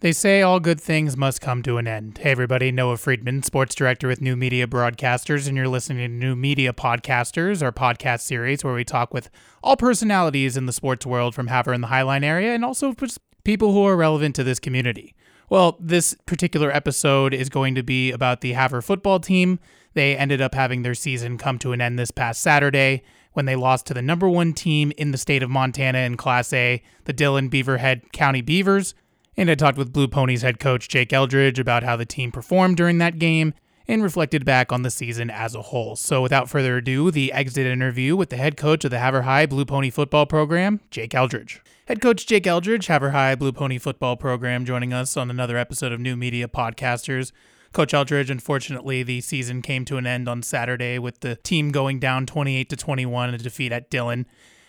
They say all good things must come to an end. Hey, everybody, Noah Friedman, sports director with New Media Broadcasters, and you're listening to New Media Podcasters, our podcast series where we talk with all personalities in the sports world from Havre and the Highline area, and also people who are relevant to this community. Well, this particular episode is going to be about the Havre football team. They ended up having their season come to an end this past Saturday when they lost to the number one team in the state of Montana in Class A, the Dillon Beaverhead County Beavers. And I talked with Blue Ponies head coach Jake Eldridge about how the team performed during that game and reflected back on the season as a whole. So without further ado, the exit interview with the head coach of the Havre High Blue Pony football program, Jake Eldridge. Head coach Jake Eldridge, Havre High Blue Pony football program, joining us on another episode of New Media Podcasters. Coach Eldridge, unfortunately, the season came to an end on Saturday with the team going down 28 to 21 in a defeat at Dillon.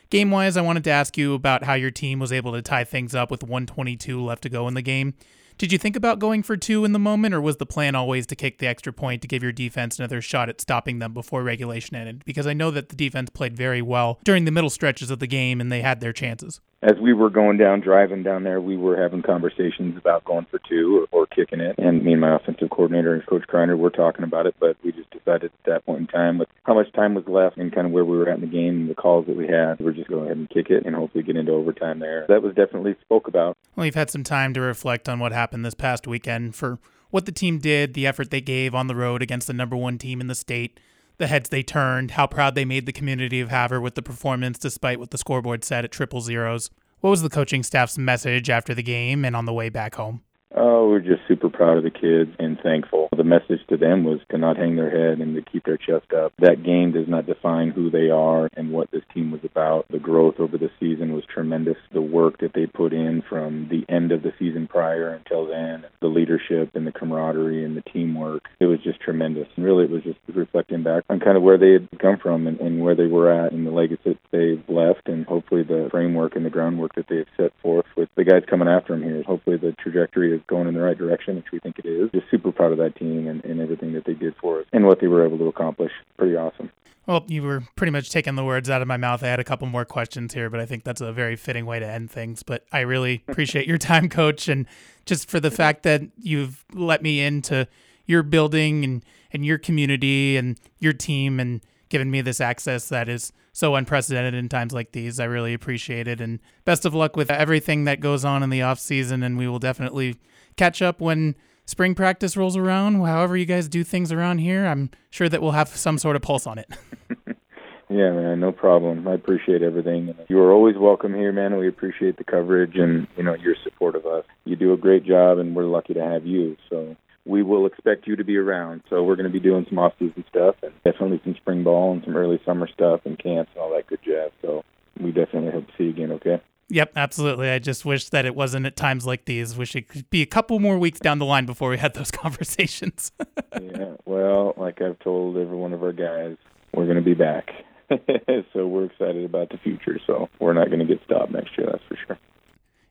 Game wise, I wanted to ask you about how your team was able to tie things up with 122 left to go in the game. Did you think about going for two in the moment, or was the plan always to kick the extra point to give your defense another shot at stopping them before regulation ended? Because I know that the defense played very well during the middle stretches of the game and they had their chances as we were going down, driving down there, we were having conversations about going for two or, or kicking it. And me and my offensive coordinator and Coach Kreiner were talking about it, but we just decided at that point in time, with how much time was left and kind of where we were at in the game and the calls that we had, we're just go ahead and kick it and hopefully get into overtime there. That was definitely spoke about. Well, you've had some time to reflect on what happened this past weekend for what the team did, the effort they gave on the road against the number one team in the state the heads they turned, how proud they made the community of Havre with the performance despite what the scoreboard said at triple zeros. What was the coaching staff's message after the game and on the way back home? Oh, we're just super proud of the kids and thankful. The message to them was to not hang their head and to keep their chest up. That game does not define who they are and what this team was about. The growth over the season was tremendous. The work that they put in from the end of the season prior until then, the leadership and the camaraderie and the teamwork, it was just tremendous. And really, it was just reflecting back on kind of where they had come from and, and where they were at and the legacy that they've left hopefully the framework and the groundwork that they've set forth with the guys coming after them here. Hopefully the trajectory is going in the right direction, which we think it is. Just super proud of that team and, and everything that they did for us and what they were able to accomplish. Pretty awesome. Well, you were pretty much taking the words out of my mouth. I had a couple more questions here, but I think that's a very fitting way to end things. But I really appreciate your time, coach, and just for the fact that you've let me into your building and, and your community and your team and given me this access that is so unprecedented in times like these. I really appreciate it. And best of luck with everything that goes on in the off season. And we will definitely catch up when spring practice rolls around. However, you guys do things around here, I'm sure that we'll have some sort of pulse on it. yeah, man, no problem. I appreciate everything. You are always welcome here, man. We appreciate the coverage and you know your support of us. You do a great job, and we're lucky to have you. So we will expect you to be around. So we're going to be doing some off-season stuff and definitely some spring ball and some early summer stuff and camps and all that good jazz. So we definitely hope to see you again. Okay. Yep, absolutely. I just wish that it wasn't at times like these. Wish it could be a couple more weeks down the line before we had those conversations. yeah, well, like I've told every one of our guys, we're going to be back. so we're excited about the future. So we're not going to get stopped next year, that's for sure.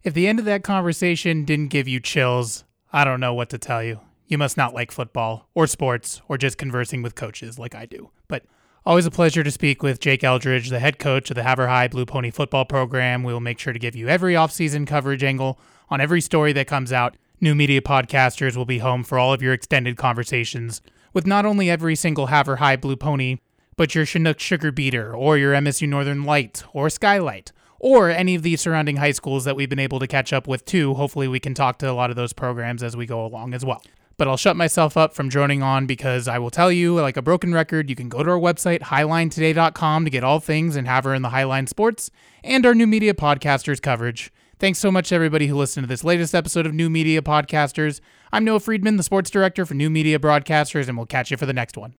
If the end of that conversation didn't give you chills, I don't know what to tell you. You must not like football or sports or just conversing with coaches like I do. But Always a pleasure to speak with Jake Eldridge, the head coach of the Havre High Blue Pony football program. We will make sure to give you every offseason coverage angle on every story that comes out. New media podcasters will be home for all of your extended conversations with not only every single Havre High Blue Pony, but your Chinook Sugarbeeter or your MSU Northern Light or Skylight or any of the surrounding high schools that we've been able to catch up with too. Hopefully, we can talk to a lot of those programs as we go along as well but I'll shut myself up from droning on because I will tell you, like a broken record, you can go to our website, highlinetoday.com, to get all things and Havre in the Highline Sports and our new media podcasters coverage. Thanks so much to everybody who listened to this latest episode of New Media Podcasters. I'm Noah Friedman, the sports director for New Media Broadcasters, and we'll catch you for the next one.